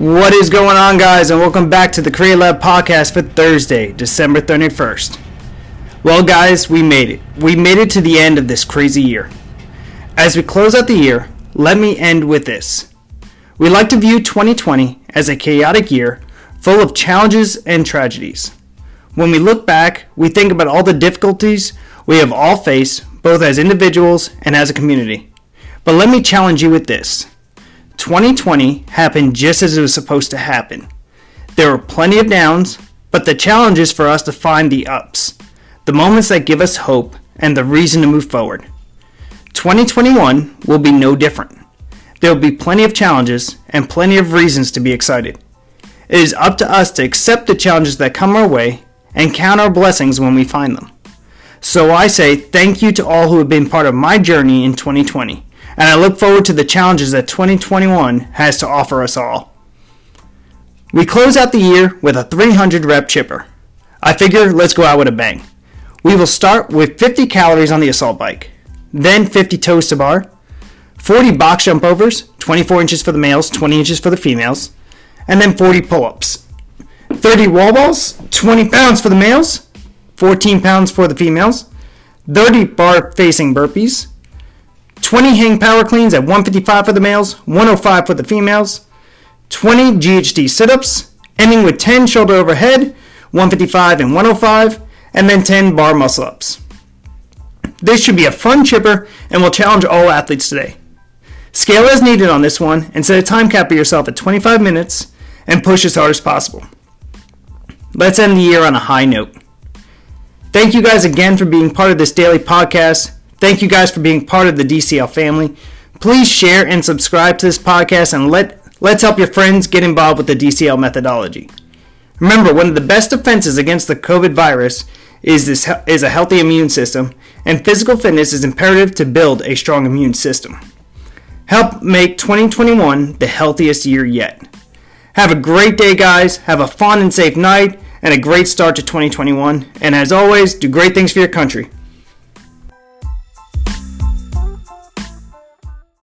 What is going on, guys, and welcome back to the Create Lab podcast for Thursday, December 31st. Well, guys, we made it. We made it to the end of this crazy year. As we close out the year, let me end with this. We like to view 2020 as a chaotic year full of challenges and tragedies. When we look back, we think about all the difficulties we have all faced, both as individuals and as a community. But let me challenge you with this 2020 happened just as it was supposed to happen. There were plenty of downs, but the challenge is for us to find the ups, the moments that give us hope and the reason to move forward. 2021 will be no different. There will be plenty of challenges and plenty of reasons to be excited. It is up to us to accept the challenges that come our way and count our blessings when we find them. So I say thank you to all who have been part of my journey in 2020, and I look forward to the challenges that 2021 has to offer us all. We close out the year with a 300 rep chipper. I figure let's go out with a bang. We will start with 50 calories on the assault bike, then 50 toes to bar, 40 box jump overs, 24 inches for the males, 20 inches for the females, and then 40 pull ups. 30 wall balls, 20 pounds for the males, 14 pounds for the females, 30 bar facing burpees, 20 hang power cleans at 155 for the males, 105 for the females, 20 GHD sit ups, ending with 10 shoulder overhead, 155 and 105, and then 10 bar muscle ups. This should be a fun chipper and will challenge all athletes today. Scale as needed on this one and set a time cap for yourself at 25 minutes and push as hard as possible. Let's end the year on a high note. Thank you guys again for being part of this daily podcast. Thank you guys for being part of the DCL family. Please share and subscribe to this podcast and let let's help your friends get involved with the DCL methodology. Remember, one of the best defenses against the COVID virus is this is a healthy immune system, and physical fitness is imperative to build a strong immune system. Help make 2021 the healthiest year yet. Have a great day, guys. Have a fun and safe night, and a great start to 2021. And as always, do great things for your country.